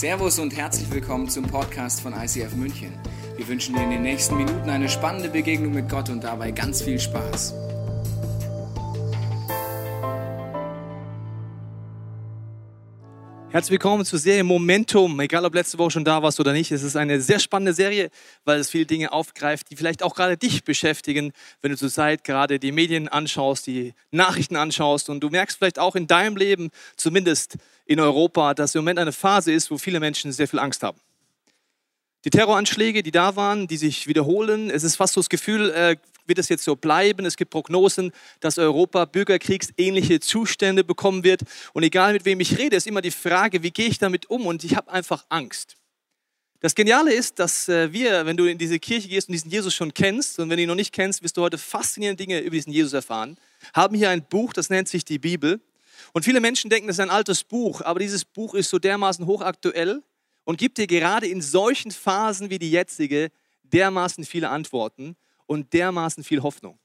Servus und herzlich willkommen zum Podcast von ICF München. Wir wünschen dir in den nächsten Minuten eine spannende Begegnung mit Gott und dabei ganz viel Spaß. Herzlich willkommen zur Serie Momentum. Egal, ob letzte Woche schon da warst oder nicht, es ist eine sehr spannende Serie, weil es viele Dinge aufgreift, die vielleicht auch gerade dich beschäftigen, wenn du zurzeit gerade die Medien anschaust, die Nachrichten anschaust und du merkst vielleicht auch in deinem Leben, zumindest in Europa, dass im Moment eine Phase ist, wo viele Menschen sehr viel Angst haben. Die Terroranschläge, die da waren, die sich wiederholen, es ist fast so das Gefühl, äh, wird es jetzt so bleiben? Es gibt Prognosen, dass Europa bürgerkriegsähnliche Zustände bekommen wird. Und egal mit wem ich rede, ist immer die Frage, wie gehe ich damit um? Und ich habe einfach Angst. Das Geniale ist, dass äh, wir, wenn du in diese Kirche gehst und diesen Jesus schon kennst, und wenn du ihn noch nicht kennst, wirst du heute faszinierende Dinge über diesen Jesus erfahren, haben hier ein Buch, das nennt sich die Bibel. Und viele Menschen denken, das ist ein altes Buch, aber dieses Buch ist so dermaßen hochaktuell und gibt dir gerade in solchen Phasen wie die jetzige dermaßen viele Antworten und dermaßen viel Hoffnung.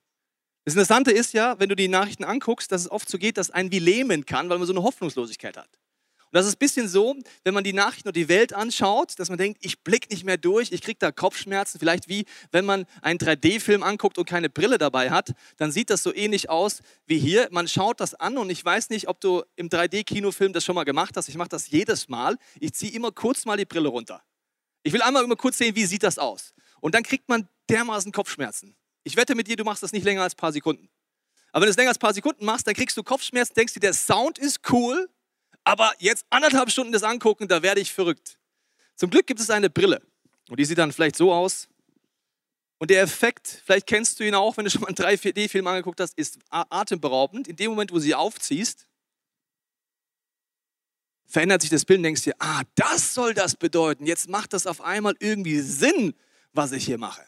Das Interessante ist ja, wenn du die Nachrichten anguckst, dass es oft so geht, dass ein wie lähmen kann, weil man so eine Hoffnungslosigkeit hat. Das ist ein bisschen so, wenn man die Nachrichten und die Welt anschaut, dass man denkt, ich blicke nicht mehr durch, ich kriege da Kopfschmerzen. Vielleicht wie, wenn man einen 3D-Film anguckt und keine Brille dabei hat, dann sieht das so ähnlich aus wie hier. Man schaut das an und ich weiß nicht, ob du im 3D-Kinofilm das schon mal gemacht hast. Ich mache das jedes Mal. Ich ziehe immer kurz mal die Brille runter. Ich will einmal immer kurz sehen, wie sieht das aus. Und dann kriegt man dermaßen Kopfschmerzen. Ich wette mit dir, du machst das nicht länger als ein paar Sekunden. Aber wenn du es länger als ein paar Sekunden machst, dann kriegst du Kopfschmerzen, denkst dir, der Sound ist cool, aber jetzt anderthalb Stunden das angucken, da werde ich verrückt. Zum Glück gibt es eine Brille und die sieht dann vielleicht so aus. Und der Effekt, vielleicht kennst du ihn auch, wenn du schon mal einen 3D-Film angeguckt hast, ist atemberaubend. In dem Moment, wo du sie aufziehst, verändert sich das Bild und denkst dir, ah, das soll das bedeuten. Jetzt macht das auf einmal irgendwie Sinn, was ich hier mache.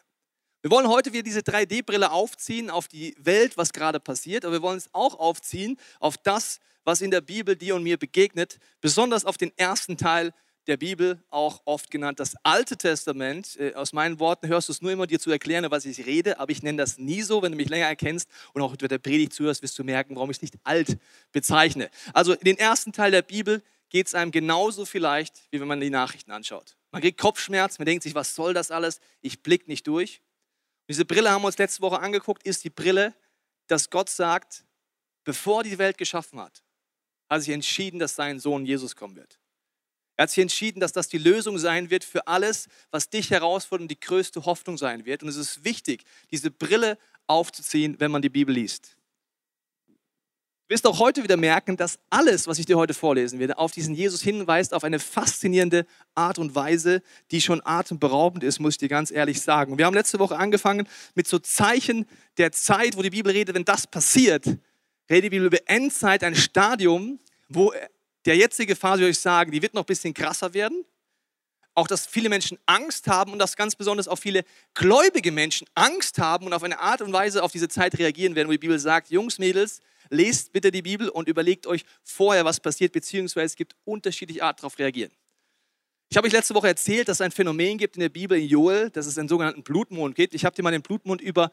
Wir wollen heute wieder diese 3D-Brille aufziehen auf die Welt, was gerade passiert, aber wir wollen es auch aufziehen auf das, was in der Bibel dir und mir begegnet, besonders auf den ersten Teil der Bibel, auch oft genannt das Alte Testament. Äh, aus meinen Worten hörst du es nur immer, dir zu erklären, was ich rede, aber ich nenne das nie so. Wenn du mich länger erkennst und auch mit der Predigt zuhörst, wirst du merken, warum ich es nicht alt bezeichne. Also in den ersten Teil der Bibel geht es einem genauso vielleicht, wie wenn man die Nachrichten anschaut. Man kriegt Kopfschmerz, man denkt sich, was soll das alles? Ich blick nicht durch. Diese Brille haben wir uns letzte Woche angeguckt, ist die Brille, dass Gott sagt, bevor die Welt geschaffen hat, hat sich entschieden, dass sein Sohn Jesus kommen wird. Er hat sich entschieden, dass das die Lösung sein wird für alles, was dich herausfordert und die größte Hoffnung sein wird. Und es ist wichtig, diese Brille aufzuziehen, wenn man die Bibel liest. Du wirst auch heute wieder merken, dass alles, was ich dir heute vorlesen werde, auf diesen Jesus hinweist, auf eine faszinierende Art und Weise, die schon atemberaubend ist, muss ich dir ganz ehrlich sagen. Wir haben letzte Woche angefangen mit so Zeichen der Zeit, wo die Bibel redet, wenn das passiert, redet die Bibel über Endzeit, ein Stadium, wo der jetzige Phase, würde ich sagen, die wird noch ein bisschen krasser werden. Auch, dass viele Menschen Angst haben und dass ganz besonders auch viele gläubige Menschen Angst haben und auf eine Art und Weise auf diese Zeit reagieren werden, wo die Bibel sagt, Jungs, Mädels, lest bitte die Bibel und überlegt euch vorher, was passiert, beziehungsweise es gibt unterschiedliche Arten darauf reagieren. Ich habe euch letzte Woche erzählt, dass es ein Phänomen gibt in der Bibel in Joel, dass es einen sogenannten Blutmond gibt. Ich habe dir mal den Blutmond über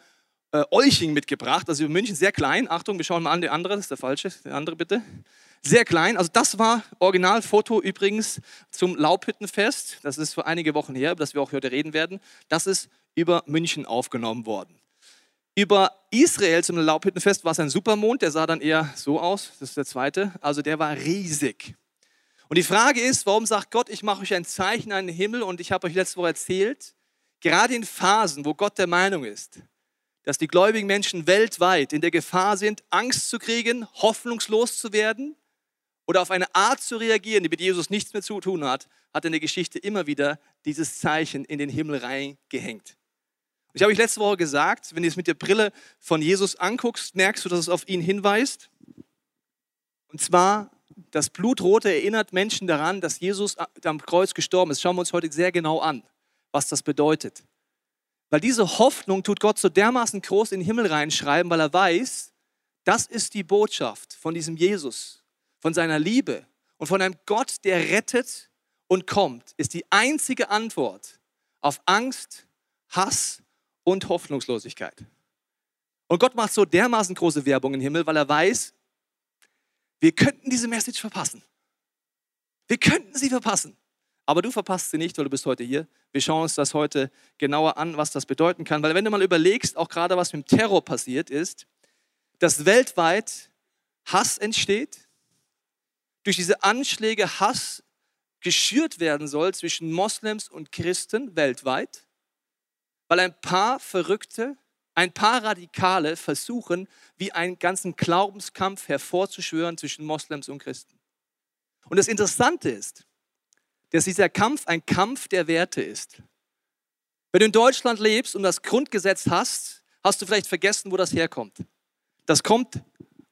äh, Olching mitgebracht, also über München, sehr klein. Achtung, wir schauen mal an, der andere, das ist der falsche, der andere bitte. Sehr klein, also das war Originalfoto übrigens zum Laubhüttenfest. Das ist vor einige Wochen her, über das wir auch heute reden werden. Das ist über München aufgenommen worden. Über Israel zum Laubhüttenfest war es ein Supermond, der sah dann eher so aus, das ist der zweite, also der war riesig. Und die Frage ist, warum sagt Gott, ich mache euch ein Zeichen an den Himmel und ich habe euch letzte Woche erzählt, gerade in Phasen, wo Gott der Meinung ist, dass die gläubigen Menschen weltweit in der Gefahr sind, Angst zu kriegen, hoffnungslos zu werden oder auf eine Art zu reagieren, die mit Jesus nichts mehr zu tun hat, hat in der Geschichte immer wieder dieses Zeichen in den Himmel reingehängt. Ich habe euch letzte Woche gesagt, wenn du es mit der Brille von Jesus anguckst, merkst du, dass es auf ihn hinweist. Und zwar, das Blutrote erinnert Menschen daran, dass Jesus am Kreuz gestorben ist. Schauen wir uns heute sehr genau an, was das bedeutet. Weil diese Hoffnung tut Gott so dermaßen groß in den Himmel reinschreiben, weil er weiß, das ist die Botschaft von diesem Jesus, von seiner Liebe und von einem Gott, der rettet und kommt, ist die einzige Antwort auf Angst, Hass und Hoffnungslosigkeit. Und Gott macht so dermaßen große Werbung im Himmel, weil er weiß, wir könnten diese Message verpassen. Wir könnten sie verpassen. Aber du verpasst sie nicht, weil du bist heute hier. Wir schauen uns das heute genauer an, was das bedeuten kann. Weil wenn du mal überlegst, auch gerade was mit dem Terror passiert ist, dass weltweit Hass entsteht, durch diese Anschläge Hass geschürt werden soll zwischen Moslems und Christen weltweit, weil ein paar Verrückte, ein paar Radikale versuchen, wie einen ganzen Glaubenskampf hervorzuschwören zwischen Moslems und Christen. Und das Interessante ist, dass dieser Kampf ein Kampf der Werte ist. Wenn du in Deutschland lebst und das Grundgesetz hast, hast du vielleicht vergessen, wo das herkommt. Das kommt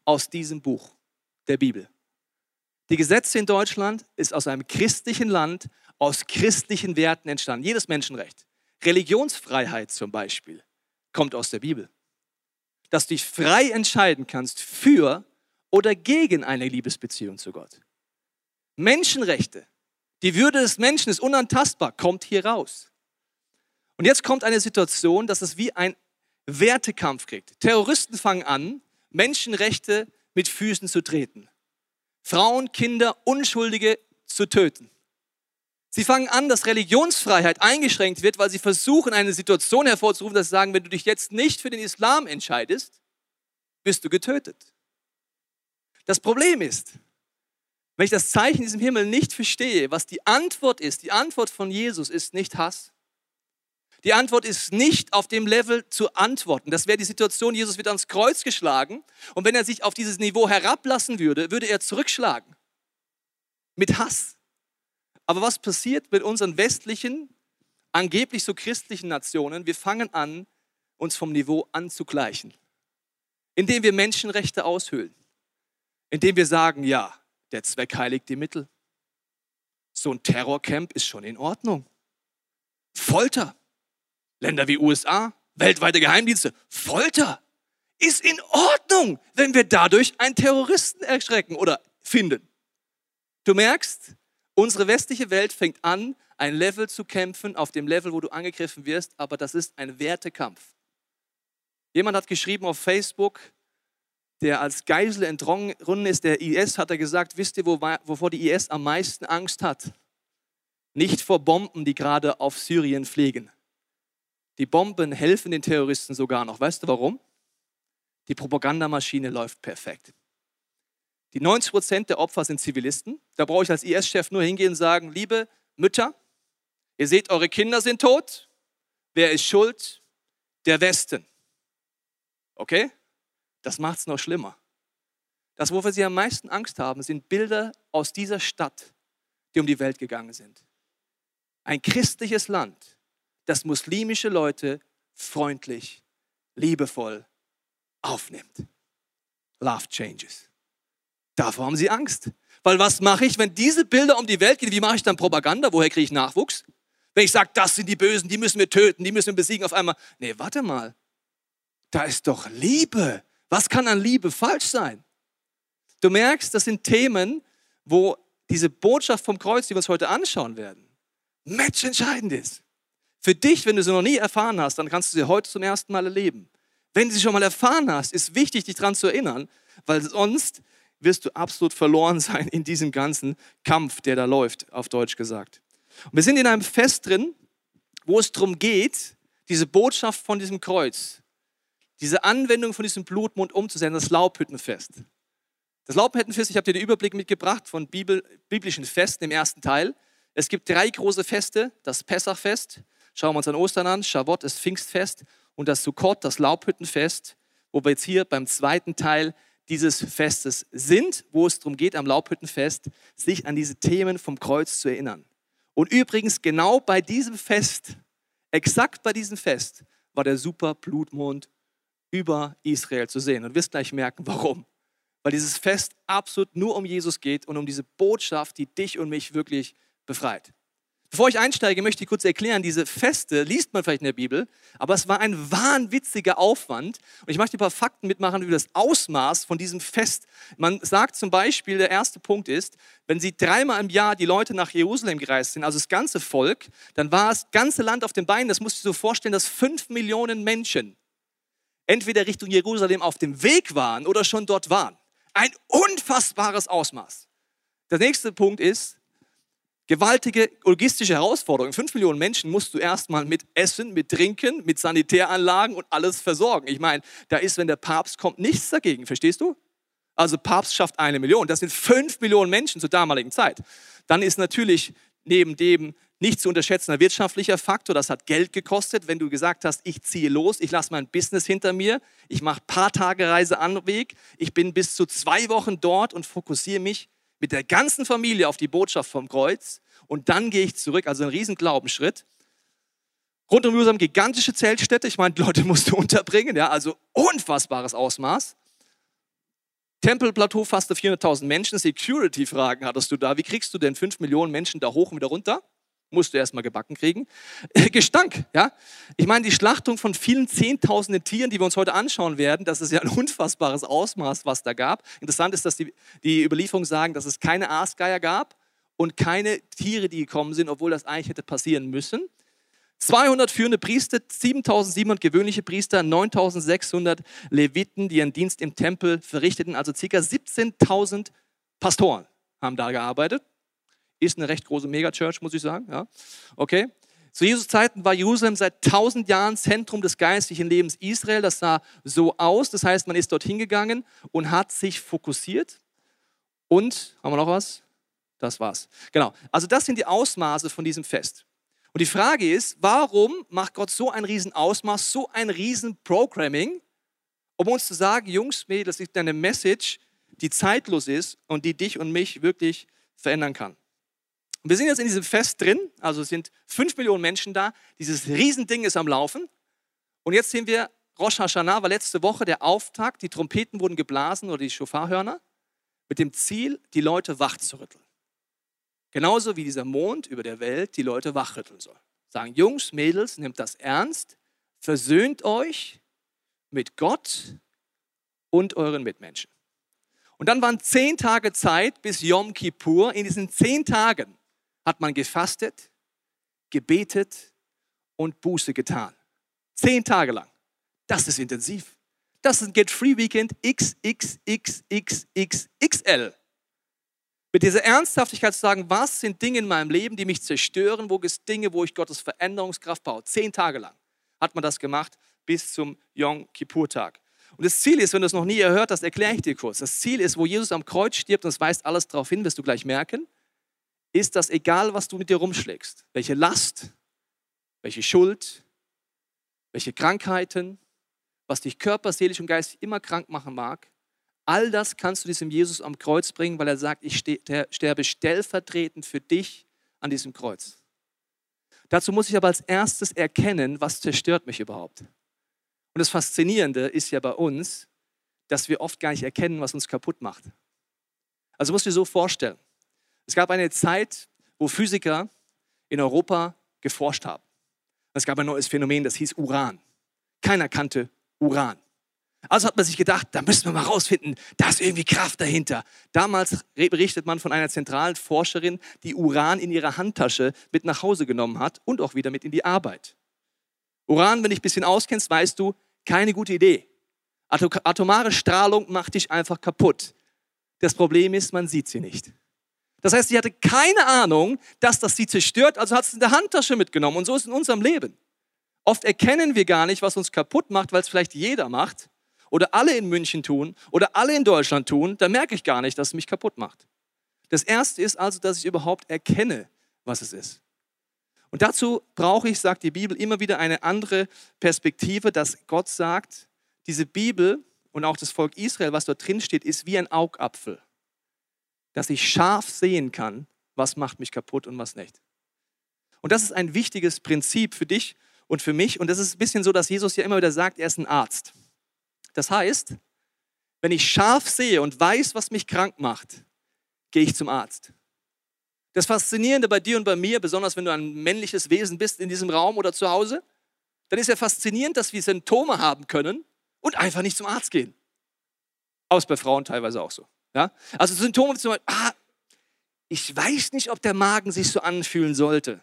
aus diesem Buch der Bibel. Die Gesetze in Deutschland ist aus einem christlichen Land, aus christlichen Werten entstanden. Jedes Menschenrecht. Religionsfreiheit zum Beispiel kommt aus der Bibel. Dass du dich frei entscheiden kannst für oder gegen eine Liebesbeziehung zu Gott. Menschenrechte, die Würde des Menschen ist unantastbar, kommt hier raus. Und jetzt kommt eine Situation, dass es wie ein Wertekampf kriegt. Terroristen fangen an, Menschenrechte mit Füßen zu treten. Frauen, Kinder, Unschuldige zu töten. Sie fangen an, dass Religionsfreiheit eingeschränkt wird, weil sie versuchen, eine Situation hervorzurufen, dass sie sagen, wenn du dich jetzt nicht für den Islam entscheidest, bist du getötet. Das Problem ist, wenn ich das Zeichen in diesem Himmel nicht verstehe, was die Antwort ist, die Antwort von Jesus ist nicht Hass. Die Antwort ist nicht auf dem Level zu antworten. Das wäre die Situation, Jesus wird ans Kreuz geschlagen und wenn er sich auf dieses Niveau herablassen würde, würde er zurückschlagen. Mit Hass. Aber was passiert mit unseren westlichen, angeblich so christlichen Nationen? Wir fangen an, uns vom Niveau anzugleichen, indem wir Menschenrechte aushöhlen, indem wir sagen, ja, der Zweck heiligt die Mittel. So ein Terrorcamp ist schon in Ordnung. Folter. Länder wie USA, weltweite Geheimdienste, Folter ist in Ordnung, wenn wir dadurch einen Terroristen erschrecken oder finden. Du merkst, unsere westliche Welt fängt an, ein Level zu kämpfen, auf dem Level, wo du angegriffen wirst, aber das ist ein Wertekampf. Jemand hat geschrieben auf Facebook, der als Geisel entronnen ist, der IS, hat er gesagt, wisst ihr, wovor die IS am meisten Angst hat? Nicht vor Bomben, die gerade auf Syrien fliegen. Die Bomben helfen den Terroristen sogar noch. Weißt du warum? Die Propagandamaschine läuft perfekt. Die 90 Prozent der Opfer sind Zivilisten. Da brauche ich als IS-Chef nur hingehen und sagen, liebe Mütter, ihr seht, eure Kinder sind tot. Wer ist schuld? Der Westen. Okay? Das macht es noch schlimmer. Das, wofür sie am meisten Angst haben, sind Bilder aus dieser Stadt, die um die Welt gegangen sind. Ein christliches Land, das muslimische Leute freundlich, liebevoll aufnimmt. Love changes. Davor haben sie Angst. Weil was mache ich, wenn diese Bilder um die Welt gehen? Wie mache ich dann Propaganda? Woher kriege ich Nachwuchs? Wenn ich sage, das sind die Bösen, die müssen wir töten, die müssen wir besiegen, auf einmal, nee, warte mal. Da ist doch Liebe. Was kann an Liebe falsch sein? Du merkst, das sind Themen, wo diese Botschaft vom Kreuz, die wir uns heute anschauen werden, matchentscheidend ist. Für dich, wenn du sie noch nie erfahren hast, dann kannst du sie heute zum ersten Mal erleben. Wenn du sie schon mal erfahren hast, ist wichtig, dich daran zu erinnern, weil sonst wirst du absolut verloren sein in diesem ganzen Kampf, der da läuft, auf Deutsch gesagt. Und wir sind in einem Fest drin, wo es darum geht, diese Botschaft von diesem Kreuz diese Anwendung von diesem Blutmund umzusetzen, das Laubhüttenfest. Das Laubhüttenfest, ich habe dir den Überblick mitgebracht von Bibel, biblischen Festen im ersten Teil. Es gibt drei große Feste, das Pessachfest, schauen wir uns an Ostern an, Schavott, das Pfingstfest und das Sukkot, das Laubhüttenfest, wo wir jetzt hier beim zweiten Teil dieses Festes sind, wo es darum geht, am Laubhüttenfest sich an diese Themen vom Kreuz zu erinnern. Und übrigens genau bei diesem Fest, exakt bei diesem Fest, war der super Blutmond über Israel zu sehen. Und du wirst gleich merken, warum. Weil dieses Fest absolut nur um Jesus geht und um diese Botschaft, die dich und mich wirklich befreit. Bevor ich einsteige, möchte ich kurz erklären, diese Feste liest man vielleicht in der Bibel, aber es war ein wahnwitziger Aufwand. Und ich möchte ein paar Fakten mitmachen über das Ausmaß von diesem Fest. Man sagt zum Beispiel, der erste Punkt ist, wenn sie dreimal im Jahr die Leute nach Jerusalem gereist sind, also das ganze Volk, dann war das ganze Land auf den Beinen. Das musst du dir so vorstellen, dass fünf Millionen Menschen entweder Richtung Jerusalem auf dem Weg waren oder schon dort waren. Ein unfassbares Ausmaß. Der nächste Punkt ist, Gewaltige logistische Herausforderungen. Fünf Millionen Menschen musst du erstmal mit Essen, mit Trinken, mit Sanitäranlagen und alles versorgen. Ich meine, da ist, wenn der Papst kommt, nichts dagegen, verstehst du? Also Papst schafft eine Million. Das sind fünf Millionen Menschen zur damaligen Zeit. Dann ist natürlich neben dem nicht zu unterschätzender wirtschaftlicher Faktor, das hat Geld gekostet, wenn du gesagt hast, ich ziehe los, ich lasse mein Business hinter mir, ich mache paar Tage Reise an Weg, ich bin bis zu zwei Wochen dort und fokussiere mich mit der ganzen Familie auf die Botschaft vom Kreuz und dann gehe ich zurück, also ein riesen Glaubensschritt. Rund um Jerusalem gigantische Zeltstätte, ich meine, Leute musst du unterbringen, ja, also unfassbares Ausmaß. Tempelplateau fast 400.000 Menschen, Security-Fragen hattest du da. Wie kriegst du denn 5 Millionen Menschen da hoch und wieder runter? Musst du erstmal gebacken kriegen. Gestank, ja. Ich meine, die Schlachtung von vielen Zehntausenden Tieren, die wir uns heute anschauen werden, das ist ja ein unfassbares Ausmaß, was da gab. Interessant ist, dass die, die Überlieferungen sagen, dass es keine Aasgeier gab und keine Tiere, die gekommen sind, obwohl das eigentlich hätte passieren müssen. 200 führende Priester, 7700 gewöhnliche Priester, 9600 Leviten, die ihren Dienst im Tempel verrichteten, also ca. 17.000 Pastoren haben da gearbeitet. Ist eine recht große Megachurch, muss ich sagen. Ja. Okay. Zu Jesus Zeiten war Jerusalem seit 1000 Jahren Zentrum des geistlichen Lebens Israel. Das sah so aus. Das heißt, man ist dorthin gegangen und hat sich fokussiert. Und, haben wir noch was? Das war's. Genau. Also das sind die Ausmaße von diesem Fest. Und die Frage ist, warum macht Gott so ein Riesenausmaß, so ein Riesenprogramming, um uns zu sagen, Jungs, Mädels, das ist eine Message, die zeitlos ist und die dich und mich wirklich verändern kann. Und wir sind jetzt in diesem Fest drin, also sind fünf Millionen Menschen da, dieses Riesending ist am Laufen. Und jetzt sehen wir, Rosh Hashanah war letzte Woche der Auftakt, die Trompeten wurden geblasen oder die Schofarhörner, mit dem Ziel, die Leute wach zu rütteln. Genauso wie dieser Mond über der Welt die Leute wachrütteln soll. Sagen, Jungs, Mädels, nehmt das ernst, versöhnt euch mit Gott und euren Mitmenschen. Und dann waren zehn Tage Zeit bis Yom Kippur. In diesen zehn Tagen hat man gefastet, gebetet und Buße getan. Zehn Tage lang. Das ist intensiv. Das ist ein Get Free Weekend XXXXXXL mit dieser Ernsthaftigkeit zu sagen, was sind Dinge in meinem Leben, die mich zerstören, wo es Dinge, wo ich Gottes Veränderungskraft brauche. Zehn Tage lang hat man das gemacht bis zum Yom Kippur-Tag. Und das Ziel ist, wenn du es noch nie gehört hast, erkläre ich dir kurz. Das Ziel ist, wo Jesus am Kreuz stirbt, und es weist alles darauf hin, wirst du gleich merken, ist, dass egal, was du mit dir rumschlägst, welche Last, welche Schuld, welche Krankheiten, was dich körper, seelisch und geistig immer krank machen mag, All das kannst du diesem Jesus am Kreuz bringen, weil er sagt, ich sterbe stellvertretend für dich an diesem Kreuz. Dazu muss ich aber als erstes erkennen, was zerstört mich überhaupt. Und das Faszinierende ist ja bei uns, dass wir oft gar nicht erkennen, was uns kaputt macht. Also musst du dir so vorstellen. Es gab eine Zeit, wo Physiker in Europa geforscht haben. Es gab ein neues Phänomen, das hieß Uran. Keiner kannte Uran. Also hat man sich gedacht, da müssen wir mal rausfinden, da ist irgendwie Kraft dahinter. Damals berichtet man von einer zentralen Forscherin, die Uran in ihrer Handtasche mit nach Hause genommen hat und auch wieder mit in die Arbeit. Uran, wenn dich ein bisschen auskennst, weißt du, keine gute Idee. Atomare Strahlung macht dich einfach kaputt. Das Problem ist, man sieht sie nicht. Das heißt, sie hatte keine Ahnung, dass das sie zerstört, also hat sie es in der Handtasche mitgenommen. Und so ist es in unserem Leben. Oft erkennen wir gar nicht, was uns kaputt macht, weil es vielleicht jeder macht oder alle in München tun oder alle in Deutschland tun, dann merke ich gar nicht, dass es mich kaputt macht. Das Erste ist also, dass ich überhaupt erkenne, was es ist. Und dazu brauche ich, sagt die Bibel, immer wieder eine andere Perspektive, dass Gott sagt, diese Bibel und auch das Volk Israel, was dort drin steht, ist wie ein Augapfel, dass ich scharf sehen kann, was macht mich kaputt und was nicht. Und das ist ein wichtiges Prinzip für dich und für mich. Und das ist ein bisschen so, dass Jesus ja immer wieder sagt, er ist ein Arzt. Das heißt, wenn ich scharf sehe und weiß, was mich krank macht, gehe ich zum Arzt. Das Faszinierende bei dir und bei mir, besonders wenn du ein männliches Wesen bist in diesem Raum oder zu Hause, dann ist ja faszinierend, dass wir Symptome haben können und einfach nicht zum Arzt gehen. Aus bei Frauen teilweise auch so. Ja? Also Symptome zum Beispiel, ah, ich weiß nicht, ob der Magen sich so anfühlen sollte.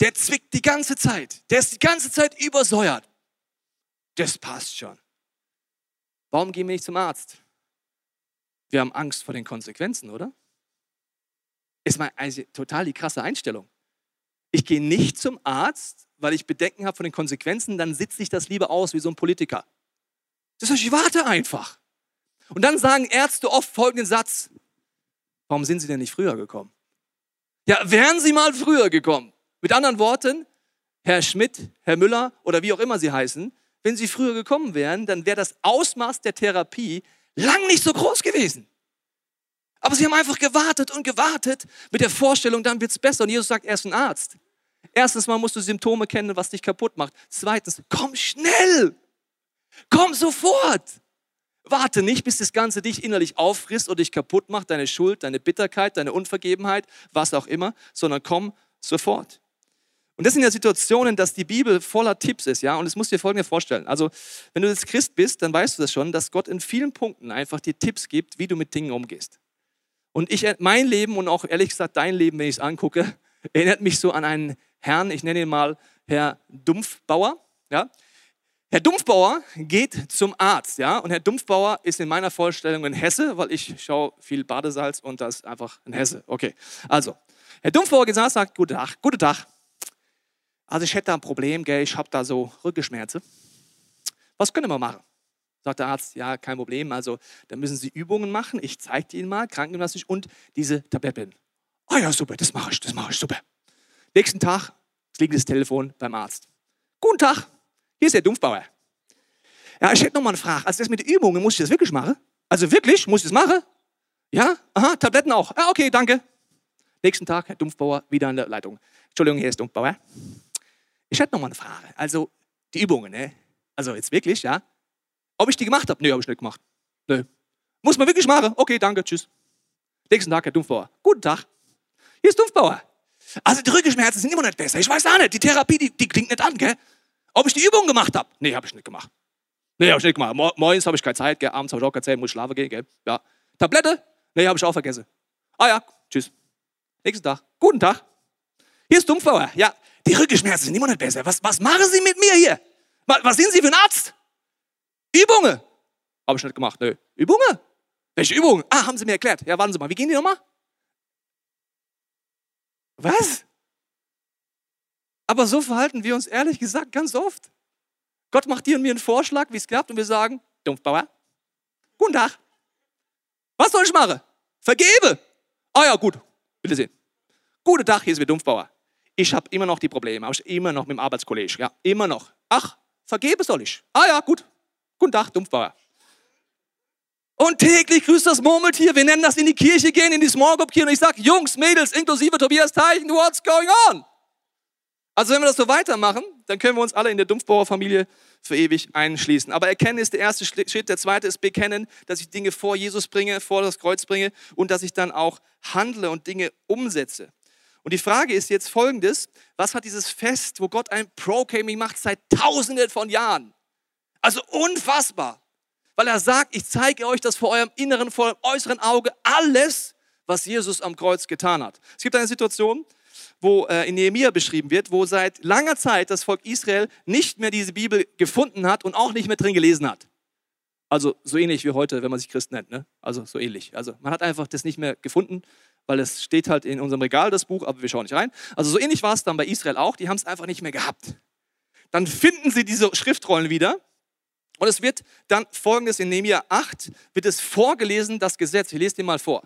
Der zwickt die ganze Zeit. Der ist die ganze Zeit übersäuert. Das passt schon. Warum gehen wir nicht zum Arzt? Wir haben Angst vor den Konsequenzen, oder? Ist mal also total die krasse Einstellung. Ich gehe nicht zum Arzt, weil ich Bedenken habe von den Konsequenzen, dann sitze ich das lieber aus wie so ein Politiker. Das heißt, ich warte einfach. Und dann sagen Ärzte oft folgenden Satz. Warum sind Sie denn nicht früher gekommen? Ja, wären Sie mal früher gekommen. Mit anderen Worten, Herr Schmidt, Herr Müller oder wie auch immer Sie heißen, wenn Sie früher gekommen wären, dann wäre das Ausmaß der Therapie lang nicht so groß gewesen. Aber sie haben einfach gewartet und gewartet mit der Vorstellung, dann wird es besser. Und Jesus sagt, er ist ein Arzt. Erstens mal musst du Symptome kennen, was dich kaputt macht. Zweitens, komm schnell. Komm sofort. Warte nicht, bis das Ganze dich innerlich auffrisst und dich kaputt macht, deine Schuld, deine Bitterkeit, deine Unvergebenheit, was auch immer, sondern komm sofort. Und das sind ja Situationen, dass die Bibel voller Tipps ist, ja. Und es muss dir folgendes vorstellen. Also, wenn du jetzt Christ bist, dann weißt du das schon, dass Gott in vielen Punkten einfach dir Tipps gibt, wie du mit Dingen umgehst. Und ich, mein Leben und auch ehrlich gesagt dein Leben, wenn ich es angucke, erinnert mich so an einen Herrn, ich nenne ihn mal Herr Dumpfbauer, ja. Herr Dumpfbauer geht zum Arzt, ja, und Herr Dumpfbauer ist in meiner Vorstellung ein Hesse, weil ich schaue viel Badesalz und das ist einfach ein Hesse. Okay, also Herr Dumpfbauer geht sagt, guten Tag, guten Tag. Also ich hätte da ein Problem, gell, ich habe da so Rückenschmerzen. Was können wir machen? Sagt der Arzt, ja, kein Problem. Also da müssen Sie Übungen machen. Ich zeige Ihnen mal, Krankengymnastik und diese Tabletten. Ah ja, super, das mache ich, das mache ich, super. Nächsten Tag liegt das Telefon beim Arzt. Guten Tag, hier ist der Dumpfbauer. Ja, ich hätte noch mal eine Frage. Also das mit den Übungen, muss ich das wirklich machen? Also wirklich, muss ich das machen? Ja, aha, Tabletten auch. Ja, okay, danke. Nächsten Tag, Herr Dumpfbauer, wieder an der Leitung. Entschuldigung, hier ist Dumpfbauer. Ich hätte noch mal eine Frage. Also die Übungen, ne? Also jetzt wirklich, ja? Ob ich die gemacht habe? Nee, habe ich nicht gemacht. Nee. Muss man wirklich machen? Okay, danke, tschüss. Nächsten Tag, Herr Dumpfbauer. Guten Tag. Hier ist Dumpfbauer. Also die Rückenschmerzen sind immer nicht besser. Ich weiß auch nicht. Die Therapie, die, die klingt nicht an, gell? Ob ich die Übung gemacht habe? Nee, habe ich nicht gemacht. Nee, habe ich nicht gemacht. Morgens habe ich keine Zeit, gell? abends habe ich auch keine Zeit, muss schlafen gehen, gell? Ja. Tablette? Nee, habe ich auch vergessen. Ah ja, tschüss. Nächsten Tag. Guten Tag. Hier ist Dumpfbauer. Ja, die Rückenschmerzen sind immer nicht besser. Was, was machen Sie mit mir hier? Was, sind Sie für ein Arzt? Übungen. Habe ich nicht gemacht. Nö. Übungen? Welche Übungen? Ah, haben Sie mir erklärt. Ja, warten Sie mal. Wie gehen die nochmal? Was? Aber so verhalten wir uns ehrlich gesagt ganz oft. Gott macht dir und mir einen Vorschlag, wie es klappt, und wir sagen, Dumpfbauer, guten Tag. Was soll ich machen? Vergebe. Ah ja, gut. Bitte sehen. Guten Tag, hier ist wieder Dumpfbauer. Ich habe immer noch die Probleme, ich immer noch mit dem Arbeitskollegen, ja, immer noch. Ach, vergebe soll ich. Ah ja, gut. Guten Tag, Dumpfbauer. Und täglich grüßt das Murmeltier. Wir nennen das in die Kirche gehen, in die Small Group Kirche. Und ich sage, Jungs, Mädels, inklusive Tobias Teichen, what's going on? Also wenn wir das so weitermachen, dann können wir uns alle in der Dumpfbauer-Familie für ewig einschließen. Aber erkennen ist der erste Schritt. Der zweite ist bekennen, dass ich Dinge vor Jesus bringe, vor das Kreuz bringe und dass ich dann auch handle und Dinge umsetze. Und die Frage ist jetzt folgendes. Was hat dieses Fest, wo Gott ein Proclaiming macht seit tausenden von Jahren? Also unfassbar. Weil er sagt, ich zeige euch das vor eurem inneren, vor eurem äußeren Auge alles, was Jesus am Kreuz getan hat. Es gibt eine Situation, wo äh, in Nehemiah beschrieben wird, wo seit langer Zeit das Volk Israel nicht mehr diese Bibel gefunden hat und auch nicht mehr drin gelesen hat. Also so ähnlich wie heute, wenn man sich Christ nennt. Ne? Also so ähnlich. Also man hat einfach das nicht mehr gefunden, weil es steht halt in unserem Regal, das Buch, aber wir schauen nicht rein. Also so ähnlich war es dann bei Israel auch. Die haben es einfach nicht mehr gehabt. Dann finden sie diese Schriftrollen wieder und es wird dann folgendes in Nehemiah 8, wird es vorgelesen, das Gesetz. Ich lese dir mal vor.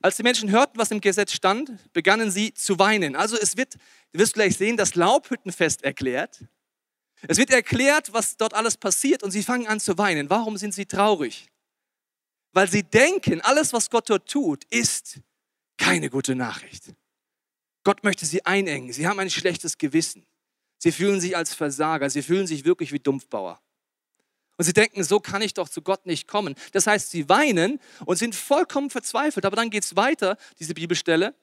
Als die Menschen hörten, was im Gesetz stand, begannen sie zu weinen. Also es wird, du wirst gleich sehen, das Laubhüttenfest erklärt. Es wird erklärt, was dort alles passiert und sie fangen an zu weinen. Warum sind sie traurig? Weil sie denken, alles, was Gott dort tut, ist keine gute Nachricht. Gott möchte sie einengen. Sie haben ein schlechtes Gewissen. Sie fühlen sich als Versager. Sie fühlen sich wirklich wie Dumpfbauer. Und sie denken, so kann ich doch zu Gott nicht kommen. Das heißt, sie weinen und sind vollkommen verzweifelt. Aber dann geht es weiter, diese Bibelstelle.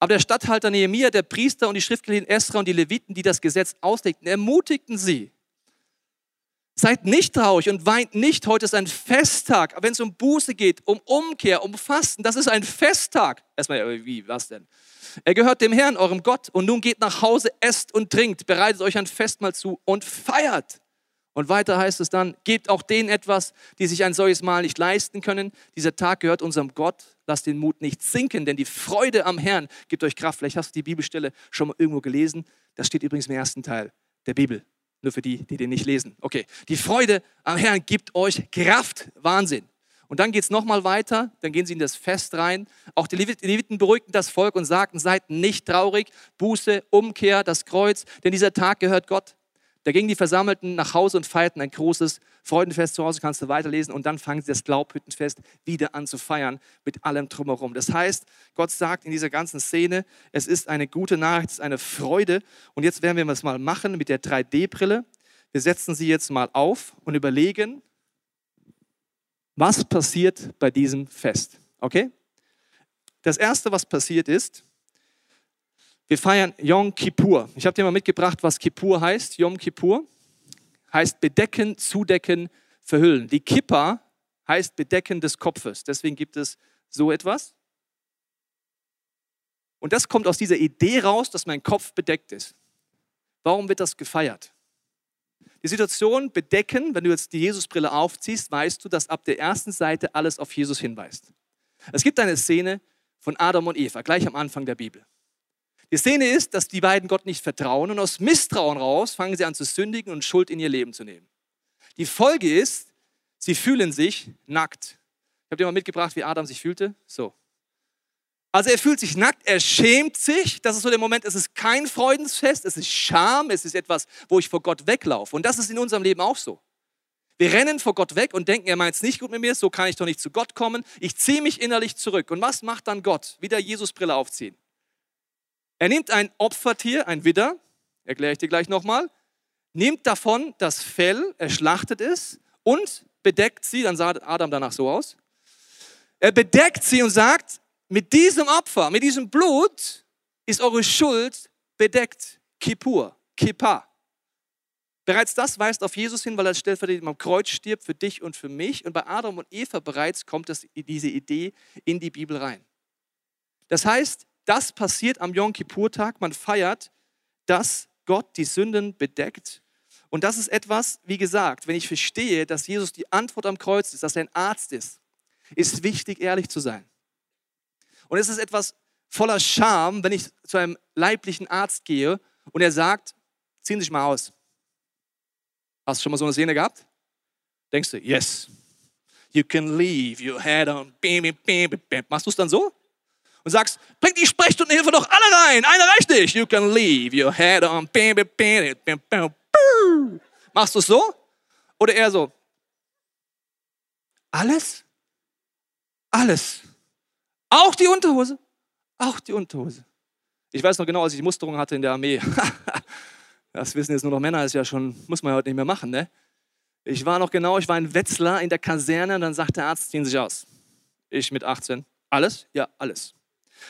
Aber der Statthalter Nehemiah, der Priester und die Schriftgelehrten Esra und die Leviten, die das Gesetz auslegten, ermutigten sie. Seid nicht traurig und weint nicht. Heute ist ein Festtag. Wenn es um Buße geht, um Umkehr, um Fasten, das ist ein Festtag. Erstmal, wie, was denn? Er gehört dem Herrn, eurem Gott. Und nun geht nach Hause, esst und trinkt, bereitet euch ein Festmahl zu und feiert. Und weiter heißt es dann, gebt auch denen etwas, die sich ein solches Mal nicht leisten können. Dieser Tag gehört unserem Gott. Lasst den Mut nicht sinken, denn die Freude am Herrn gibt euch Kraft. Vielleicht hast du die Bibelstelle schon mal irgendwo gelesen. Das steht übrigens im ersten Teil der Bibel. Nur für die, die den nicht lesen. Okay. Die Freude am Herrn gibt euch Kraft. Wahnsinn. Und dann geht es nochmal weiter, dann gehen sie in das Fest rein. Auch die Leviten beruhigten das Volk und sagten, seid nicht traurig, Buße, Umkehr, das Kreuz, denn dieser Tag gehört Gott. Da gingen die Versammelten nach Hause und feierten ein großes Freudenfest. Zu Hause kannst du weiterlesen und dann fangen sie das Glaubhüttenfest wieder an zu feiern mit allem drumherum. Das heißt, Gott sagt in dieser ganzen Szene, es ist eine gute Nachricht, es ist eine Freude. Und jetzt werden wir das mal machen mit der 3D-Brille. Wir setzen sie jetzt mal auf und überlegen, was passiert bei diesem Fest. Okay? Das erste, was passiert ist, wir feiern Yom Kippur. Ich habe dir mal mitgebracht, was Kippur heißt. Yom Kippur heißt bedecken, zudecken, verhüllen. Die Kippa heißt bedecken des Kopfes. Deswegen gibt es so etwas. Und das kommt aus dieser Idee raus, dass mein Kopf bedeckt ist. Warum wird das gefeiert? Die Situation bedecken, wenn du jetzt die Jesusbrille aufziehst, weißt du, dass ab der ersten Seite alles auf Jesus hinweist. Es gibt eine Szene von Adam und Eva, gleich am Anfang der Bibel. Die Szene ist, dass die beiden Gott nicht vertrauen und aus Misstrauen raus fangen sie an zu sündigen und Schuld in ihr Leben zu nehmen. Die Folge ist, sie fühlen sich nackt. Ich habe dir mal mitgebracht, wie Adam sich fühlte. So. Also er fühlt sich nackt, er schämt sich. Das ist so der Moment, es ist kein Freudensfest, es ist Scham, es ist etwas, wo ich vor Gott weglaufe. Und das ist in unserem Leben auch so. Wir rennen vor Gott weg und denken, er meint es nicht gut mit mir, so kann ich doch nicht zu Gott kommen. Ich ziehe mich innerlich zurück. Und was macht dann Gott? Wieder Jesusbrille aufziehen. Er nimmt ein Opfertier, ein Widder, erkläre ich dir gleich nochmal, nimmt davon das Fell, er schlachtet es und bedeckt sie, dann sah Adam danach so aus. Er bedeckt sie und sagt, mit diesem Opfer, mit diesem Blut ist eure Schuld bedeckt. Kippur, Kippa. Bereits das weist auf Jesus hin, weil er stellvertretend am Kreuz stirbt für dich und für mich. Und bei Adam und Eva bereits kommt das, diese Idee in die Bibel rein. Das heißt, das passiert am Yom Kippur-Tag. Man feiert, dass Gott die Sünden bedeckt. Und das ist etwas, wie gesagt, wenn ich verstehe, dass Jesus die Antwort am Kreuz ist, dass er ein Arzt ist, ist wichtig, ehrlich zu sein. Und es ist etwas voller Scham, wenn ich zu einem leiblichen Arzt gehe und er sagt, ziehen Sie sich mal aus. Hast du schon mal so eine Szene gehabt? Denkst du, yes, you can leave your head on. Machst du es dann so? Und sagst, bring die Sprechstundenhilfe doch alle rein, eine reicht nicht. You can leave your head on. Machst du es so? Oder eher so? Alles? Alles. Auch die Unterhose? Auch die Unterhose. Ich weiß noch genau, als ich Musterung hatte in der Armee. das wissen jetzt nur noch Männer, ist ja schon, muss man ja heute nicht mehr machen, ne? Ich war noch genau, ich war in Wetzlar in der Kaserne und dann sagt der Arzt, ziehen Sie sich aus. Ich mit 18. Alles? Ja, alles.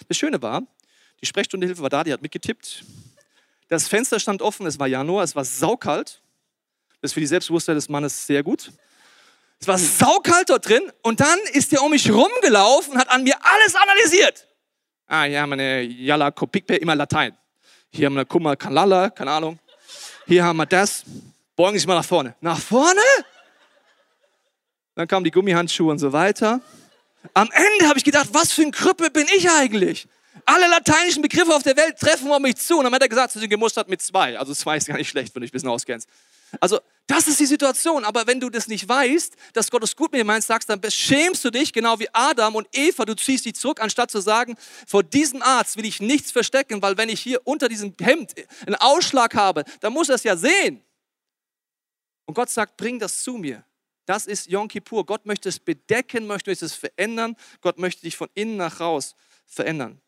Das Schöne war, die Sprechstundehilfe war da, die hat mitgetippt. Das Fenster stand offen, es war Januar, es war saukalt. Das ist für die Selbstbewusstheit des Mannes sehr gut. Es war saukalt dort drin und dann ist der um mich rumgelaufen und hat an mir alles analysiert. Ah, hier haben wir eine Jalla Kopikpe, immer Latein. Hier haben wir eine Kumma Kalala, keine Ahnung. Hier haben wir das. Beugen Sie mal nach vorne. Nach vorne? Dann kamen die Gummihandschuhe und so weiter. Am Ende habe ich gedacht, was für ein Krüppel bin ich eigentlich? Alle lateinischen Begriffe auf der Welt treffen auf mich zu. Und dann hat er gesagt, sie sind gemustert mit zwei. Also zwei ist gar nicht schlecht, wenn du dich ein bisschen auskennst. Also das ist die Situation. Aber wenn du das nicht weißt, dass Gott es gut mit dir meint, sagst, dann schämst du dich, genau wie Adam und Eva. Du ziehst dich zurück, anstatt zu sagen, vor diesem Arzt will ich nichts verstecken, weil wenn ich hier unter diesem Hemd einen Ausschlag habe, dann muss er es ja sehen. Und Gott sagt, bring das zu mir. Das ist Yom Kippur. Gott möchte es bedecken, möchte es verändern. Gott möchte dich von innen nach raus verändern.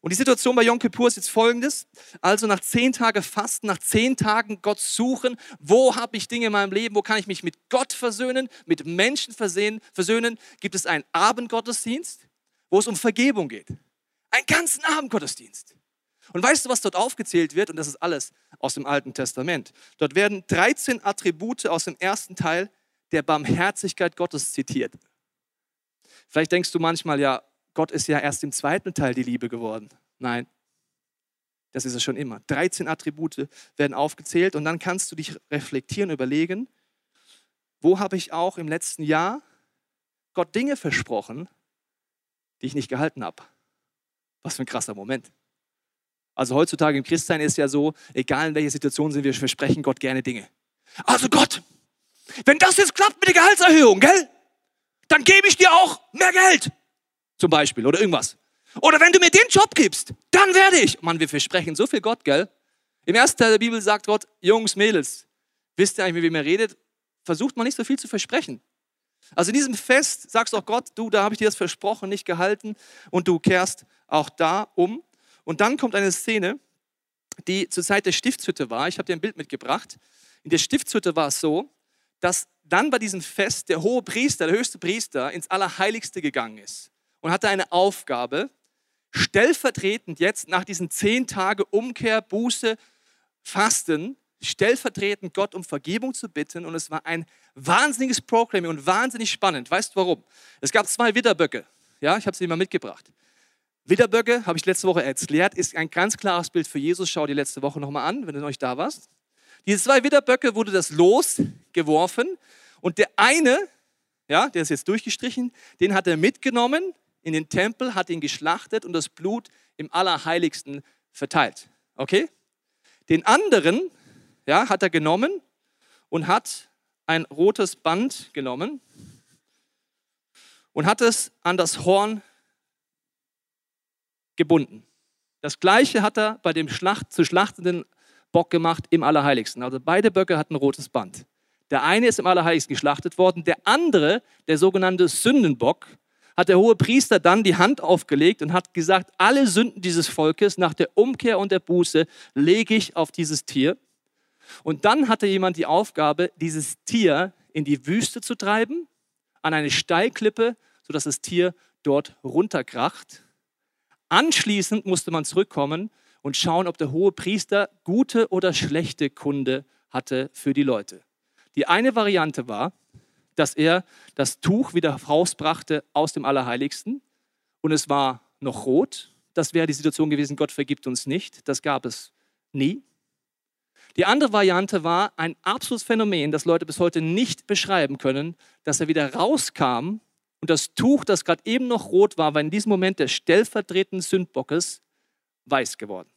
Und die Situation bei Yom Kippur ist jetzt folgendes. Also nach zehn Tagen Fasten, nach zehn Tagen Gott suchen, wo habe ich Dinge in meinem Leben, wo kann ich mich mit Gott versöhnen, mit Menschen versöhnen, versöhnen gibt es einen Abendgottesdienst, wo es um Vergebung geht. Einen ganzen Abendgottesdienst. Und weißt du, was dort aufgezählt wird? Und das ist alles aus dem Alten Testament. Dort werden 13 Attribute aus dem ersten Teil der Barmherzigkeit Gottes zitiert. Vielleicht denkst du manchmal, ja, Gott ist ja erst im zweiten Teil die Liebe geworden. Nein, das ist es schon immer. 13 Attribute werden aufgezählt und dann kannst du dich reflektieren, überlegen, Wo habe ich auch im letzten Jahr Gott Dinge versprochen, die ich nicht gehalten habe? Was für ein krasser Moment. Also heutzutage im Christsein ist ja so, egal in welcher Situation sind wir, versprechen Gott gerne Dinge. Also Gott, wenn das jetzt klappt mit der Gehaltserhöhung, gell? Dann gebe ich dir auch mehr Geld. Zum Beispiel oder irgendwas. Oder wenn du mir den Job gibst, dann werde ich. Mann, wir versprechen so viel Gott, gell? Im ersten Teil der Bibel sagt Gott, Jungs, Mädels, wisst ihr eigentlich, wem ihr redet? Versucht man nicht so viel zu versprechen. Also in diesem Fest sagst du auch Gott, du, da habe ich dir das versprochen, nicht gehalten und du kehrst auch da um. Und dann kommt eine Szene, die zur Zeit der Stiftshütte war. Ich habe dir ein Bild mitgebracht. In der Stiftshütte war es so, dass dann bei diesem Fest der hohe Priester, der höchste Priester, ins Allerheiligste gegangen ist und hatte eine Aufgabe, stellvertretend jetzt nach diesen zehn Tagen Umkehr, Buße, Fasten, stellvertretend Gott um Vergebung zu bitten. Und es war ein wahnsinniges Proclaiming und wahnsinnig spannend. Weißt du warum? Es gab zwei Widderböcke. Ja, ich habe sie mal mitgebracht. Widderböcke, habe ich letzte Woche erklärt, ist ein ganz klares Bild für Jesus. Schau die letzte Woche nochmal an, wenn du noch nicht da warst. Diese zwei Widderböcke wurde das Los geworfen und der eine, ja, der ist jetzt durchgestrichen, den hat er mitgenommen in den Tempel, hat ihn geschlachtet und das Blut im Allerheiligsten verteilt. Okay? Den anderen, ja, hat er genommen und hat ein rotes Band genommen und hat es an das Horn gebunden. Das gleiche hat er bei dem Schlacht, zu schlachtenden Bock gemacht im Allerheiligsten. Also beide Böcke hatten rotes Band. Der eine ist im Allerheiligsten geschlachtet worden, der andere, der sogenannte Sündenbock, hat der hohe Priester dann die Hand aufgelegt und hat gesagt, alle Sünden dieses Volkes nach der Umkehr und der Buße lege ich auf dieses Tier. Und dann hatte jemand die Aufgabe, dieses Tier in die Wüste zu treiben, an eine Steilklippe, sodass das Tier dort runterkracht. Anschließend musste man zurückkommen und schauen, ob der hohe Priester gute oder schlechte Kunde hatte für die Leute. Die eine Variante war, dass er das Tuch wieder rausbrachte aus dem Allerheiligsten und es war noch rot. Das wäre die Situation gewesen, Gott vergibt uns nicht. Das gab es nie. Die andere Variante war ein absolutes Phänomen, das Leute bis heute nicht beschreiben können, dass er wieder rauskam und das Tuch, das gerade eben noch rot war, war in diesem Moment des stellvertretenden Sündbockes weiß geworden.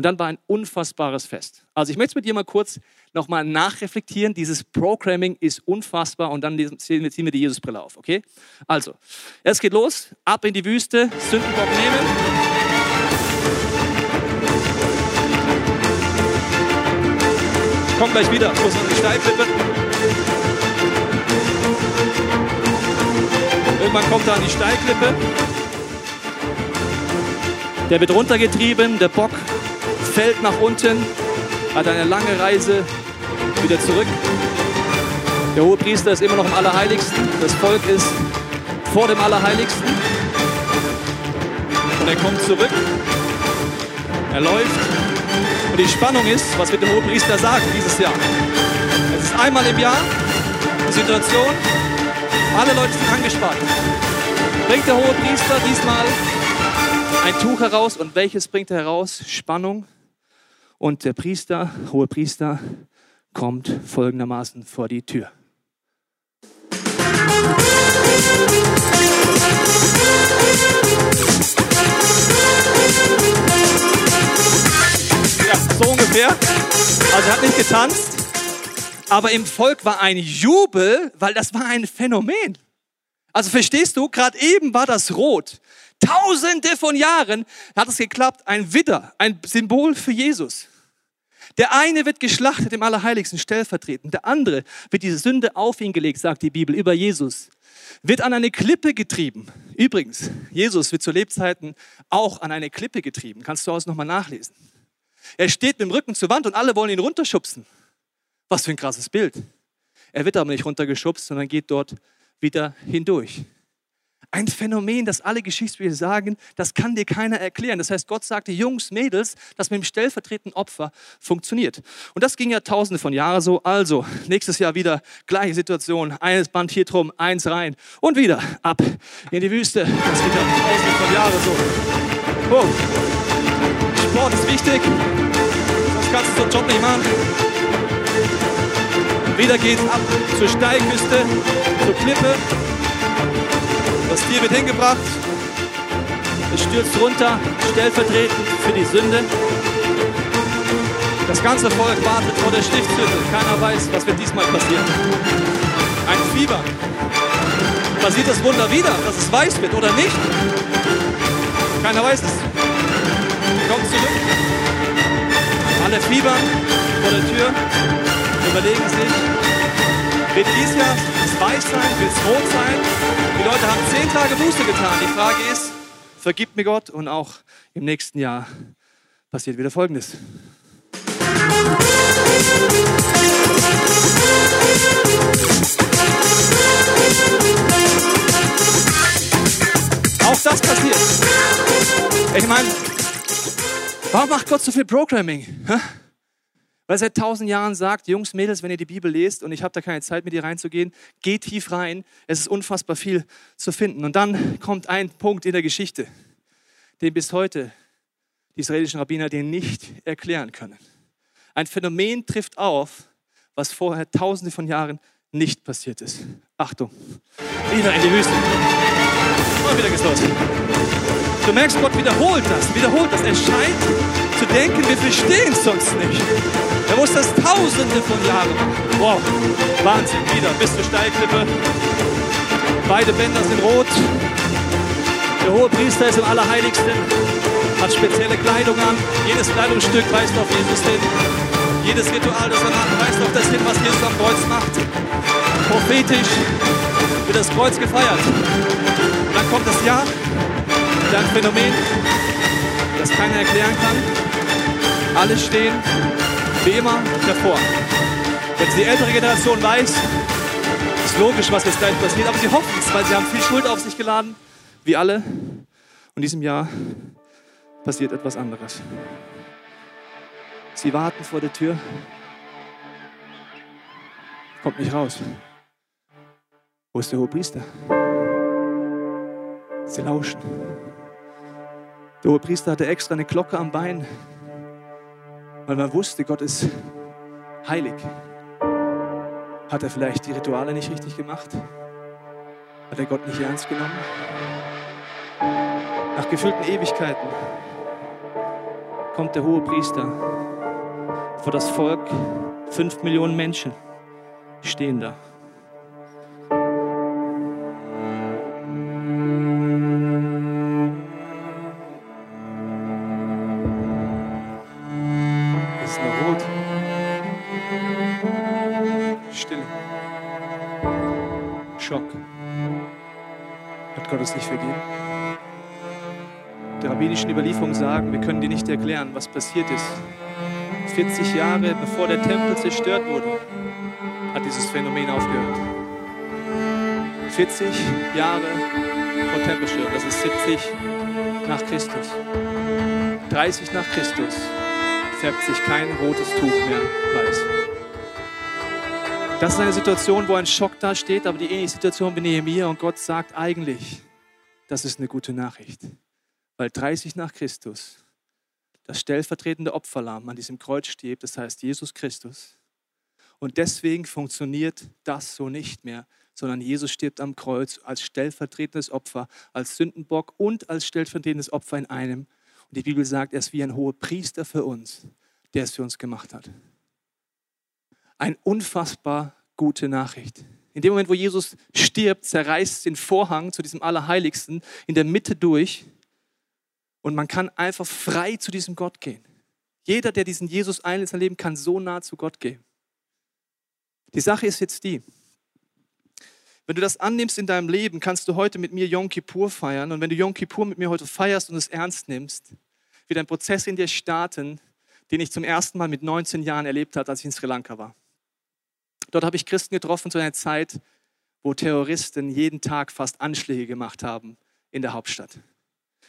Und dann war ein unfassbares Fest. Also ich möchte mit dir mal kurz nochmal nachreflektieren. Dieses Programming ist unfassbar und dann ziehen wir die Jesusbrille auf, okay? Also, es geht los, ab in die Wüste, Sündenbock nehmen. Kommt gleich wieder, muss man die Steilklippe. Irgendwann kommt er an die Steilklippe. Der wird runtergetrieben, der Bock fällt nach unten, hat eine lange Reise wieder zurück. Der hohe Priester ist immer noch im Allerheiligsten. Das Volk ist vor dem Allerheiligsten. Und er kommt zurück. Er läuft. Und die Spannung ist, was wird der hohe Priester sagen dieses Jahr? Es ist einmal im Jahr die Situation, alle Leute sind angespannt. Bringt der hohe Priester diesmal ein Tuch heraus und welches bringt er heraus? Spannung. Und der Priester, hohe Priester, kommt folgendermaßen vor die Tür. Ja, so ungefähr. Also er hat nicht getanzt, aber im Volk war ein Jubel, weil das war ein Phänomen. Also verstehst du, gerade eben war das rot. Tausende von Jahren hat es geklappt. Ein Widder, ein Symbol für Jesus. Der eine wird geschlachtet im Allerheiligsten stellvertretend. Der andere wird diese Sünde auf ihn gelegt, sagt die Bibel, über Jesus. Wird an eine Klippe getrieben. Übrigens, Jesus wird zu Lebzeiten auch an eine Klippe getrieben. Kannst du aus nochmal nachlesen. Er steht mit dem Rücken zur Wand und alle wollen ihn runterschubsen. Was für ein krasses Bild. Er wird aber nicht runtergeschubst, sondern geht dort wieder hindurch. Ein Phänomen, das alle Geschichtsbücher sagen, das kann dir keiner erklären. Das heißt, Gott sagte, Jungs, Mädels, das mit dem stellvertretenden Opfer funktioniert. Und das ging ja tausende von Jahren so. Also, nächstes Jahr wieder gleiche Situation. Eines Band hier drum, eins rein und wieder ab in die Wüste. Das geht ja tausende von Jahren so. Oh. Sport ist wichtig. Das kannst du so Job nicht machen. Wieder geht's ab zur Steilküste, zur Klippe. Das Tier wird hingebracht. Es stürzt runter, stellvertretend für die Sünde. Das ganze Volk wartet vor der Stiftshütte. Keiner weiß, was wird diesmal passieren. Ein Fieber. Passiert das Wunder wieder, dass es weiß wird oder nicht? Keiner weiß es. Kommt zurück. Alle fiebern vor der Tür, überlegen sich, wird dies Jahr weiß sein, wird es rot sein? Die Leute haben zehn Tage Buße getan. Die Frage ist, vergibt mir Gott und auch im nächsten Jahr passiert wieder Folgendes. Auch das passiert. Ich meine, warum macht Gott so viel Programming? Weil er seit tausend Jahren sagt, Jungs, Mädels, wenn ihr die Bibel lest, und ich habe da keine Zeit mit ihr reinzugehen, geht tief rein. Es ist unfassbar viel zu finden. Und dann kommt ein Punkt in der Geschichte, den bis heute die israelischen Rabbiner den nicht erklären können. Ein Phänomen trifft auf, was vorher tausende von Jahren nicht passiert ist. Achtung, wieder in die Wüste. Und wieder geht's los. Du merkst, Gott wiederholt das, wiederholt das. Er scheint zu denken, wir verstehen es sonst nicht. Er muss das tausende von Jahren. Wow, Wahnsinn, wieder bis zur Steilklippe. Beide Bänder sind rot. Der hohe Priester ist im Allerheiligsten, hat spezielle Kleidung an. Jedes Kleidungsstück weist auf Jesus hin. Jedes Ritual, das er macht, weist auf das hin, was Jesus am Kreuz macht. Prophetisch wird das Kreuz gefeiert. Und dann kommt das Jahr, ein Phänomen, das keiner erklären kann. Alle stehen wie immer davor. Wenn die ältere Generation weiß, ist logisch, was jetzt gleich passiert, aber sie hoffen es, weil sie haben viel Schuld auf sich geladen, wie alle. Und diesem Jahr passiert etwas anderes. Sie warten vor der Tür, kommt nicht raus. Wo ist der hohe Priester? Sie lauschen. Der hohe Priester hatte extra eine Glocke am Bein, weil man wusste, Gott ist heilig. Hat er vielleicht die Rituale nicht richtig gemacht? Hat er Gott nicht ernst genommen? Nach gefüllten Ewigkeiten kommt der hohe Priester vor das Volk. Fünf Millionen Menschen stehen da. Schock. Hat Gott es nicht vergeben? Die rabbinischen Überlieferungen sagen, wir können dir nicht erklären, was passiert ist. 40 Jahre bevor der Tempel zerstört wurde, hat dieses Phänomen aufgehört. 40 Jahre vor Tempelstörung, das ist 70 nach Christus. 30 nach Christus färbt sich kein rotes Tuch mehr weiß. Das ist eine Situation, wo ein Schock da steht, aber die ähnliche Situation wie Nehemiah und Gott sagt eigentlich, das ist eine gute Nachricht. Weil 30 nach Christus das stellvertretende Opferlamm an diesem Kreuz stirbt, das heißt Jesus Christus. Und deswegen funktioniert das so nicht mehr, sondern Jesus stirbt am Kreuz als stellvertretendes Opfer, als Sündenbock und als stellvertretendes Opfer in einem. Und die Bibel sagt, er ist wie ein hoher Priester für uns, der es für uns gemacht hat. Eine unfassbar gute Nachricht. In dem Moment, wo Jesus stirbt, zerreißt den Vorhang zu diesem Allerheiligsten in der Mitte durch und man kann einfach frei zu diesem Gott gehen. Jeder, der diesen Jesus einlädt in Leben, kann so nah zu Gott gehen. Die Sache ist jetzt die, wenn du das annimmst in deinem Leben, kannst du heute mit mir Yom Kippur feiern. Und wenn du Yom Kippur mit mir heute feierst und es ernst nimmst, wird ein Prozess in dir starten, den ich zum ersten Mal mit 19 Jahren erlebt habe, als ich in Sri Lanka war. Dort habe ich Christen getroffen zu einer Zeit, wo Terroristen jeden Tag fast Anschläge gemacht haben in der Hauptstadt.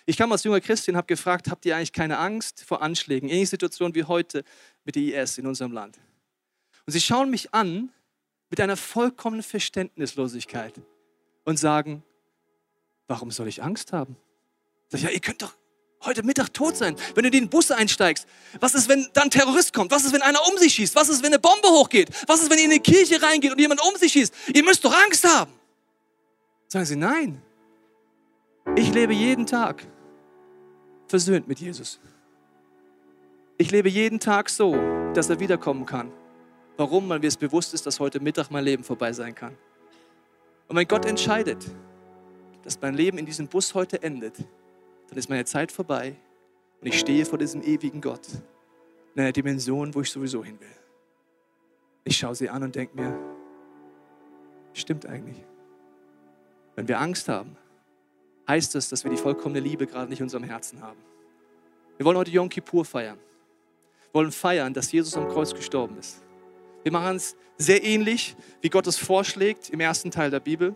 Ich kam als junger Christin und habe gefragt, habt ihr eigentlich keine Angst vor Anschlägen? Ähnliche Situation wie heute mit der IS in unserem Land. Und sie schauen mich an mit einer vollkommenen Verständnislosigkeit und sagen, warum soll ich Angst haben? Ich, ja, ihr könnt doch heute Mittag tot sein. Wenn du in den Bus einsteigst, was ist, wenn dann ein Terrorist kommt? Was ist, wenn einer um sich schießt? Was ist, wenn eine Bombe hochgeht? Was ist, wenn ihr in eine Kirche reingeht und jemand um sich schießt? Ihr müsst doch Angst haben. Sagen sie, nein. Ich lebe jeden Tag versöhnt mit Jesus. Ich lebe jeden Tag so, dass er wiederkommen kann. Warum? Weil mir es bewusst ist, dass heute Mittag mein Leben vorbei sein kann. Und wenn Gott entscheidet, dass mein Leben in diesem Bus heute endet, dann ist meine Zeit vorbei und ich stehe vor diesem ewigen Gott in einer Dimension, wo ich sowieso hin will. Ich schaue sie an und denke mir, stimmt eigentlich. Wenn wir Angst haben, heißt das, dass wir die vollkommene Liebe gerade nicht in unserem Herzen haben. Wir wollen heute Yom Kippur feiern. Wir wollen feiern, dass Jesus am Kreuz gestorben ist. Wir machen es sehr ähnlich, wie Gott es vorschlägt im ersten Teil der Bibel.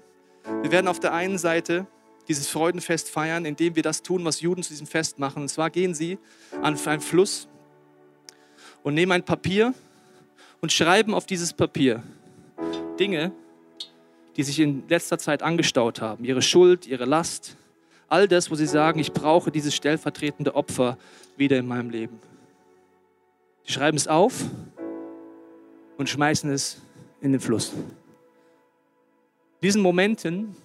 Wir werden auf der einen Seite dieses Freudenfest feiern, indem wir das tun, was Juden zu diesem Fest machen. Und zwar gehen sie an einen Fluss und nehmen ein Papier und schreiben auf dieses Papier Dinge, die sich in letzter Zeit angestaut haben. Ihre Schuld, ihre Last, all das, wo sie sagen, ich brauche dieses stellvertretende Opfer wieder in meinem Leben. Sie schreiben es auf und schmeißen es in den Fluss. In diesen Momenten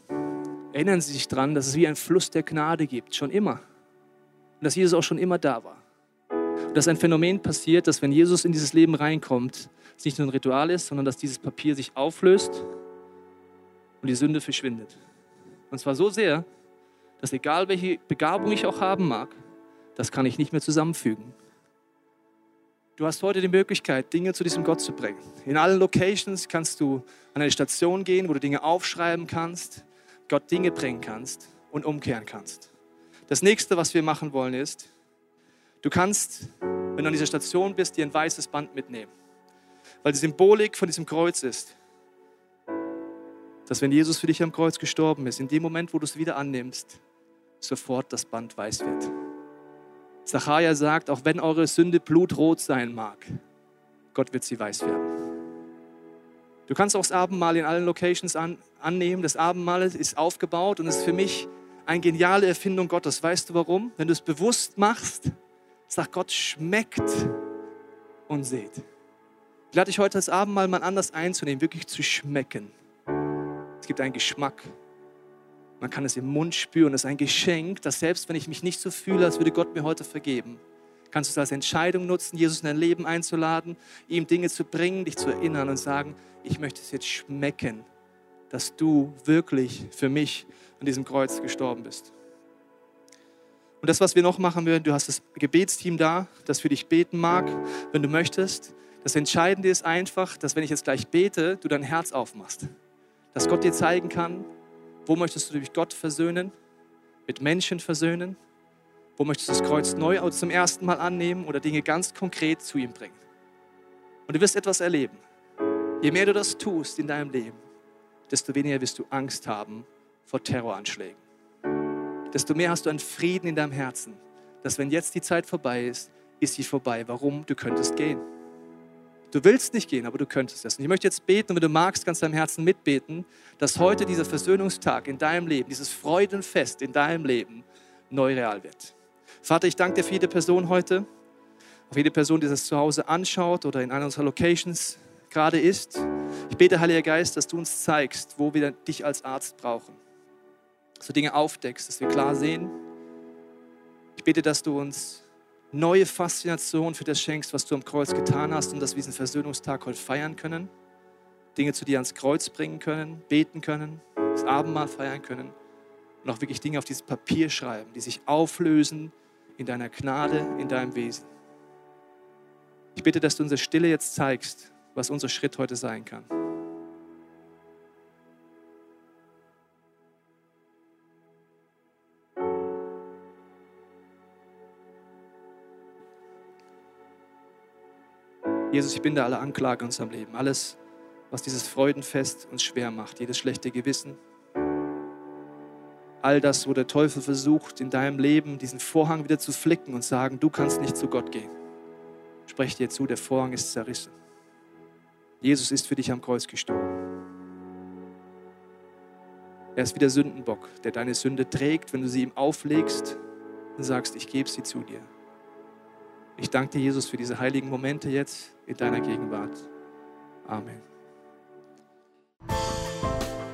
erinnern Sie sich daran, dass es wie ein Fluss der Gnade gibt, schon immer. Und dass Jesus auch schon immer da war. Und dass ein Phänomen passiert, dass wenn Jesus in dieses Leben reinkommt, es nicht nur ein Ritual ist, sondern dass dieses Papier sich auflöst und die Sünde verschwindet. Und zwar so sehr, dass egal welche Begabung ich auch haben mag, das kann ich nicht mehr zusammenfügen. Du hast heute die Möglichkeit, Dinge zu diesem Gott zu bringen. In allen Locations kannst du an eine Station gehen, wo du Dinge aufschreiben kannst, Gott Dinge bringen kannst und umkehren kannst. Das nächste, was wir machen wollen, ist, du kannst, wenn du an dieser Station bist, dir ein weißes Band mitnehmen. Weil die Symbolik von diesem Kreuz ist, dass wenn Jesus für dich am Kreuz gestorben ist, in dem Moment, wo du es wieder annimmst, sofort das Band weiß wird. Zachariah sagt, auch wenn eure Sünde blutrot sein mag, Gott wird sie weiß werden. Du kannst auch das Abendmahl in allen Locations an, annehmen. Das Abendmahl ist aufgebaut und ist für mich eine geniale Erfindung Gottes. Weißt du warum? Wenn du es bewusst machst, sagt Gott, schmeckt und seht. Ich lade dich heute das Abendmahl mal anders einzunehmen, wirklich zu schmecken. Es gibt einen Geschmack. Man kann es im Mund spüren. Es ist ein Geschenk, dass selbst wenn ich mich nicht so fühle, als würde Gott mir heute vergeben, kannst du es als Entscheidung nutzen, Jesus in dein Leben einzuladen, ihm Dinge zu bringen, dich zu erinnern und sagen, ich möchte es jetzt schmecken, dass du wirklich für mich an diesem Kreuz gestorben bist. Und das, was wir noch machen würden, du hast das Gebetsteam da, das für dich beten mag, wenn du möchtest. Das Entscheidende ist einfach, dass wenn ich jetzt gleich bete, du dein Herz aufmachst. Dass Gott dir zeigen kann, wo möchtest du dich Gott versöhnen, mit Menschen versöhnen? Wo möchtest du das Kreuz neu zum ersten Mal annehmen oder Dinge ganz konkret zu ihm bringen? Und du wirst etwas erleben. Je mehr du das tust in deinem Leben, desto weniger wirst du Angst haben vor Terroranschlägen. Desto mehr hast du einen Frieden in deinem Herzen, dass wenn jetzt die Zeit vorbei ist, ist sie vorbei. Warum? Du könntest gehen. Du willst nicht gehen, aber du könntest es. Und ich möchte jetzt beten und wenn du magst, kannst du deinem Herzen mitbeten, dass heute dieser Versöhnungstag in deinem Leben, dieses Freudenfest in deinem Leben neu real wird. Vater, ich danke dir für jede Person heute, auf jede Person, die das zu Hause anschaut oder in einer unserer Locations gerade ist. Ich bete, Heiliger Geist, dass du uns zeigst, wo wir dich als Arzt brauchen. Dass du Dinge aufdeckst, dass wir klar sehen. Ich bete, dass du uns neue Faszination für das schenkst, was du am Kreuz getan hast und dass wir diesen Versöhnungstag heute feiern können. Dinge zu dir ans Kreuz bringen können, beten können, das Abendmahl feiern können und auch wirklich Dinge auf dieses Papier schreiben, die sich auflösen in deiner Gnade, in deinem Wesen. Ich bitte, dass du unsere Stille jetzt zeigst, was unser Schritt heute sein kann. Jesus, ich bin da alle Anklage in unserem Leben. Alles, was dieses Freudenfest uns schwer macht, jedes schlechte Gewissen. All das, wo der Teufel versucht, in deinem Leben diesen Vorhang wieder zu flicken und sagen, du kannst nicht zu Gott gehen. Sprech dir zu, der Vorhang ist zerrissen. Jesus ist für dich am Kreuz gestorben. Er ist wie der Sündenbock, der deine Sünde trägt, wenn du sie ihm auflegst und sagst, ich gebe sie zu dir. Ich danke dir, Jesus, für diese heiligen Momente jetzt in deiner Gegenwart. Amen.